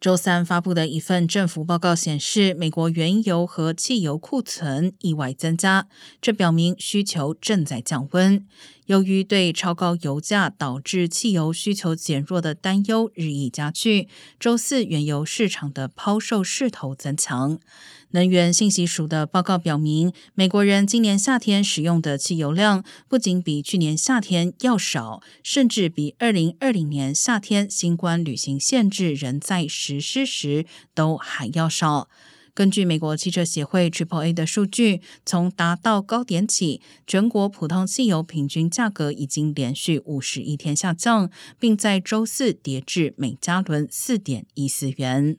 周三发布的一份政府报告显示，美国原油和汽油库存意外增加，这表明需求正在降温。由于对超高油价导致汽油需求减弱的担忧日益加剧，周四原油市场的抛售势头增强。能源信息署的报告表明，美国人今年夏天使用的汽油量不仅比去年夏天要少，甚至比二零二零年夏天新冠旅行限制仍在实施时都还要少。根据美国汽车协会 Triple A 的数据，从达到高点起，全国普通汽油平均价格已经连续五十一天下降，并在周四跌至每加仑四点一四元。